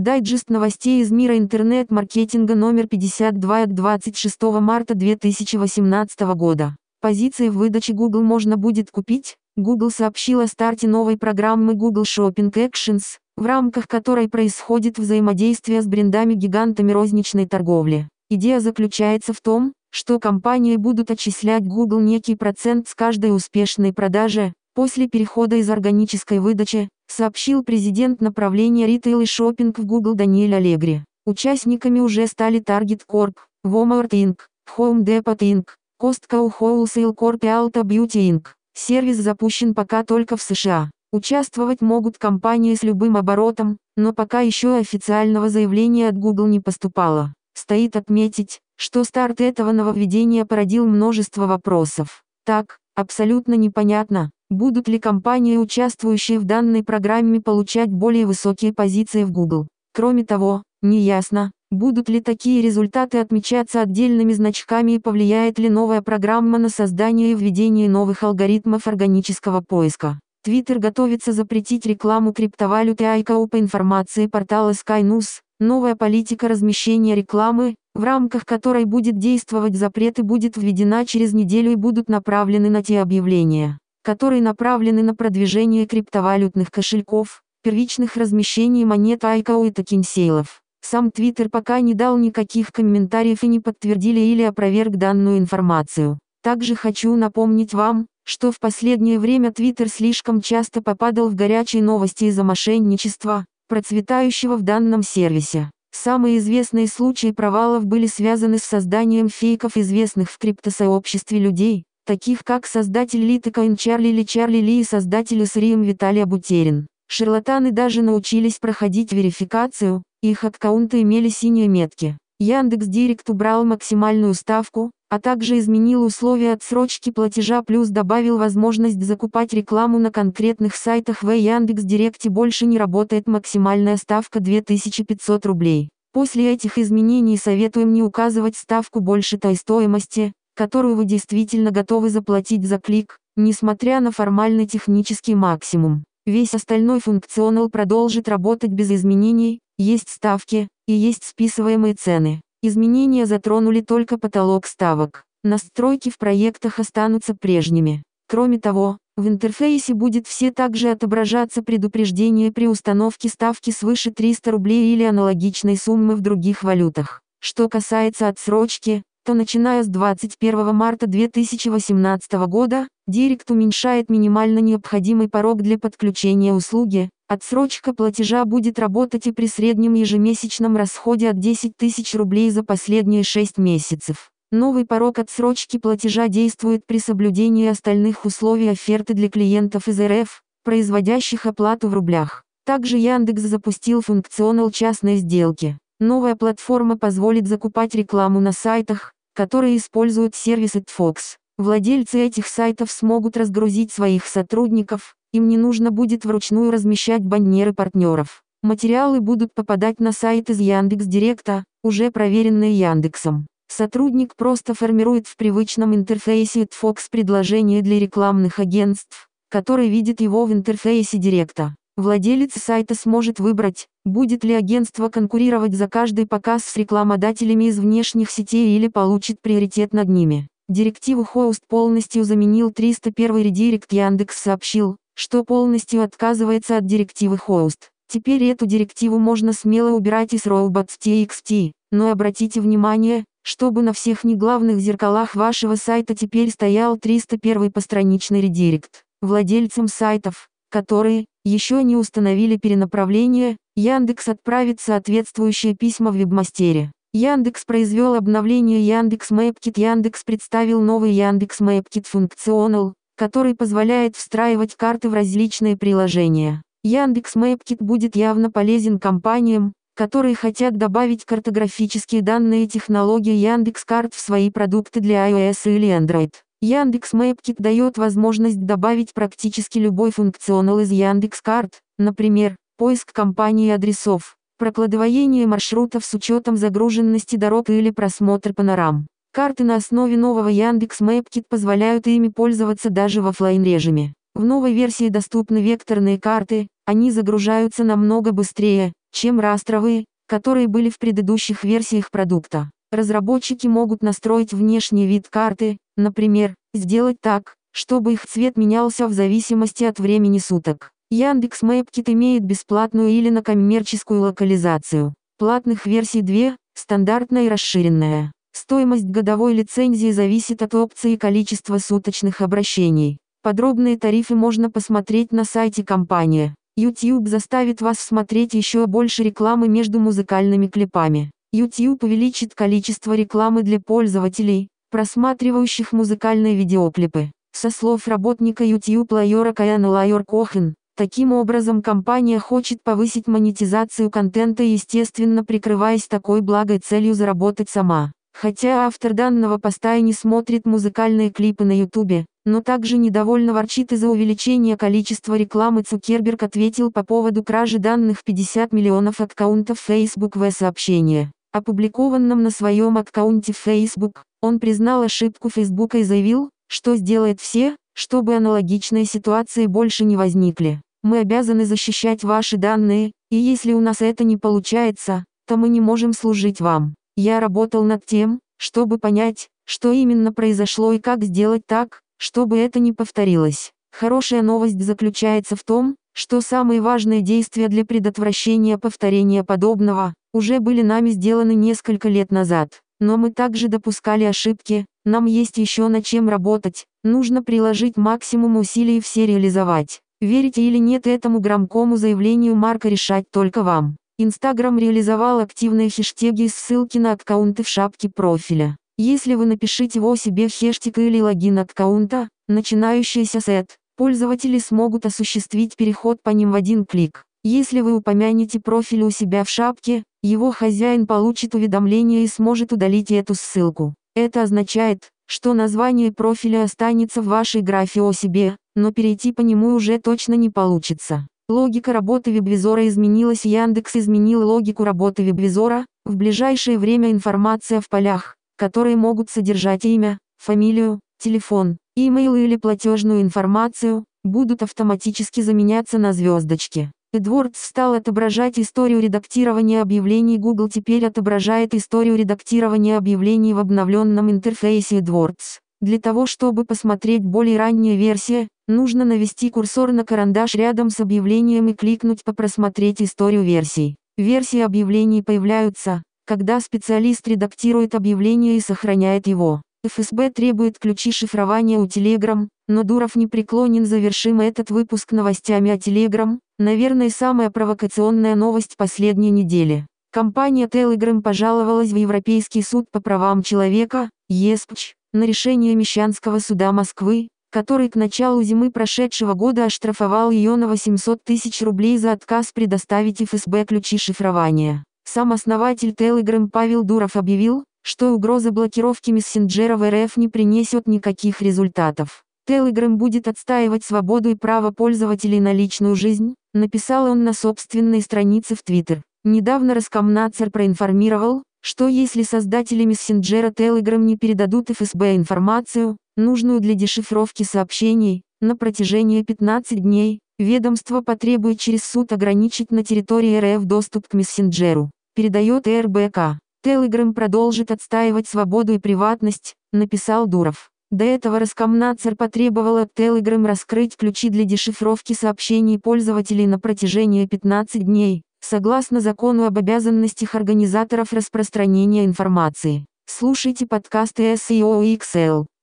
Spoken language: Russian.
Дайджест новостей из мира интернет-маркетинга номер 52 от 26 марта 2018 года. Позиции в выдаче Google можно будет купить. Google сообщил о старте новой программы Google Shopping Actions, в рамках которой происходит взаимодействие с брендами-гигантами розничной торговли. Идея заключается в том, что компании будут отчислять Google некий процент с каждой успешной продажи, после перехода из органической выдачи, сообщил президент направления ритейл и шопинг в Google Даниэль Аллегри. Участниками уже стали Target Corp, Walmart Inc., Home Depot Inc., Costco Wholesale Corp и Alta Beauty Inc. Сервис запущен пока только в США. Участвовать могут компании с любым оборотом, но пока еще официального заявления от Google не поступало. Стоит отметить, что старт этого нововведения породил множество вопросов. Так, абсолютно непонятно, будут ли компании, участвующие в данной программе, получать более высокие позиции в Google. Кроме того, неясно, будут ли такие результаты отмечаться отдельными значками и повлияет ли новая программа на создание и введение новых алгоритмов органического поиска. Twitter готовится запретить рекламу криптовалют и ICO по информации портала Sky News. Новая политика размещения рекламы, в рамках которой будет действовать запрет и будет введена через неделю и будут направлены на те объявления, которые направлены на продвижение криптовалютных кошельков, первичных размещений монет ICO и токенсейлов. Сам Twitter пока не дал никаких комментариев и не подтвердили или опроверг данную информацию. Также хочу напомнить вам, что в последнее время Twitter слишком часто попадал в горячие новости из-за мошенничества, процветающего в данном сервисе. Самые известные случаи провалов были связаны с созданием фейков известных в криптосообществе людей, таких как создатель Литокоин Чарли или Чарли Ли и создатель Эсрием Виталий Абутерин. Шарлатаны даже научились проходить верификацию, их аккаунты имели синие метки. Яндекс Директ убрал максимальную ставку, а также изменил условия отсрочки платежа плюс добавил возможность закупать рекламу на конкретных сайтах в Яндекс Директе больше не работает максимальная ставка 2500 рублей. После этих изменений советуем не указывать ставку больше той стоимости, которую вы действительно готовы заплатить за клик, несмотря на формальный технический максимум. Весь остальной функционал продолжит работать без изменений, есть ставки, и есть списываемые цены. Изменения затронули только потолок ставок. Настройки в проектах останутся прежними. Кроме того, в интерфейсе будет все также отображаться предупреждение при установке ставки свыше 300 рублей или аналогичной суммы в других валютах. Что касается отсрочки, то начиная с 21 марта 2018 года, Директ уменьшает минимально необходимый порог для подключения услуги, Отсрочка платежа будет работать и при среднем ежемесячном расходе от 10 тысяч рублей за последние 6 месяцев. Новый порог отсрочки платежа действует при соблюдении остальных условий оферты для клиентов из РФ, производящих оплату в рублях. Также Яндекс запустил функционал частной сделки. Новая платформа позволит закупать рекламу на сайтах, которые используют сервис AdFox. Владельцы этих сайтов смогут разгрузить своих сотрудников, им не нужно будет вручную размещать баннеры партнеров. Материалы будут попадать на сайт из Яндекс Директа, уже проверенные Яндексом. Сотрудник просто формирует в привычном интерфейсе Fox предложение для рекламных агентств, который видит его в интерфейсе Директа. Владелец сайта сможет выбрать, будет ли агентство конкурировать за каждый показ с рекламодателями из внешних сетей или получит приоритет над ними. Директиву Host полностью заменил 301 редирект Яндекс сообщил, что полностью отказывается от директивы Host. Теперь эту директиву можно смело убирать из robots.txt, но обратите внимание, чтобы на всех неглавных зеркалах вашего сайта теперь стоял 301 постраничный редирект. Владельцам сайтов, которые еще не установили перенаправление, Яндекс отправит соответствующее письма в вебмастере. Яндекс произвел обновление Яндекс Мэпкит. Яндекс представил новый Яндекс Мэпкит функционал, который позволяет встраивать карты в различные приложения. Яндекс Мэпкит будет явно полезен компаниям, которые хотят добавить картографические данные технологии Яндекс Карт в свои продукты для iOS или Android. Яндекс Мэпкит дает возможность добавить практически любой функционал из Яндекс Карт, например, поиск компании адресов, прокладывание маршрутов с учетом загруженности дорог или просмотр панорам. Карты на основе нового Яндекс Мэпкит позволяют ими пользоваться даже в офлайн режиме. В новой версии доступны векторные карты, они загружаются намного быстрее, чем растровые, которые были в предыдущих версиях продукта. Разработчики могут настроить внешний вид карты, например, сделать так, чтобы их цвет менялся в зависимости от времени суток. Яндекс Мэпкит имеет бесплатную или на коммерческую локализацию. Платных версий 2, стандартная и расширенная. Стоимость годовой лицензии зависит от опции и количества суточных обращений. Подробные тарифы можно посмотреть на сайте компании. YouTube заставит вас смотреть еще больше рекламы между музыкальными клипами. YouTube увеличит количество рекламы для пользователей, просматривающих музыкальные видеоклипы. Со слов работника YouTube Лайора Каяна Лайор Кохен, таким образом компания хочет повысить монетизацию контента естественно прикрываясь такой благой целью заработать сама. Хотя автор данного поста и не смотрит музыкальные клипы на YouTube, но также недовольно ворчит из-за увеличения количества рекламы Цукерберг ответил по поводу кражи данных 50 миллионов аккаунтов Facebook в сообщение. Опубликованном на своем аккаунте в Facebook, он признал ошибку Facebook и заявил, что сделает все, чтобы аналогичные ситуации больше не возникли. Мы обязаны защищать ваши данные, и если у нас это не получается, то мы не можем служить вам. Я работал над тем, чтобы понять, что именно произошло и как сделать так, чтобы это не повторилось. Хорошая новость заключается в том, что самые важные действия для предотвращения повторения подобного уже были нами сделаны несколько лет назад. Но мы также допускали ошибки, нам есть еще над чем работать, нужно приложить максимум усилий и все реализовать. Верите или нет этому громкому заявлению Марка решать только вам. Инстаграм реализовал активные хештеги и ссылки на аккаунты в шапке профиля. Если вы напишите его себе хештег или логин аккаунта, начинающийся с пользователи смогут осуществить переход по ним в один клик. Если вы упомянете профиль у себя в шапке, его хозяин получит уведомление и сможет удалить эту ссылку. Это означает, что название профиля останется в вашей графе о себе, но перейти по нему уже точно не получится. Логика работы веб-визора изменилась Яндекс изменил логику работы веб-визора, в ближайшее время информация в полях, которые могут содержать имя, фамилию, телефон, имейл или платежную информацию, будут автоматически заменяться на звездочки. AdWords стал отображать историю редактирования объявлений Google теперь отображает историю редактирования объявлений в обновленном интерфейсе AdWords. Для того чтобы посмотреть более ранние версии, нужно навести курсор на карандаш рядом с объявлением и кликнуть по «Просмотреть историю версий». Версии объявлений появляются, когда специалист редактирует объявление и сохраняет его. ФСБ требует ключи шифрования у Telegram, но Дуров не преклонен завершим этот выпуск новостями о Telegram, наверное самая провокационная новость последней недели. Компания Telegram пожаловалась в Европейский суд по правам человека, ЕСПЧ, на решение Мещанского суда Москвы, который к началу зимы прошедшего года оштрафовал ее на 800 тысяч рублей за отказ предоставить ФСБ ключи шифрования. Сам основатель Telegram Павел Дуров объявил, что угроза блокировки мессенджера в РФ не принесет никаких результатов. Telegram будет отстаивать свободу и право пользователей на личную жизнь, написал он на собственной странице в Twitter. Недавно Роскомнадзор проинформировал, что если создатели мессенджера Telegram не передадут ФСБ информацию, нужную для дешифровки сообщений, на протяжении 15 дней, ведомство потребует через суд ограничить на территории РФ доступ к мессенджеру. Передает РБК. Telegram продолжит отстаивать свободу и приватность, написал Дуров. До этого Роскомнадзор потребовал от Telegram раскрыть ключи для дешифровки сообщений пользователей на протяжении 15 дней, согласно закону об обязанностях организаторов распространения информации. Слушайте подкасты SEO XL.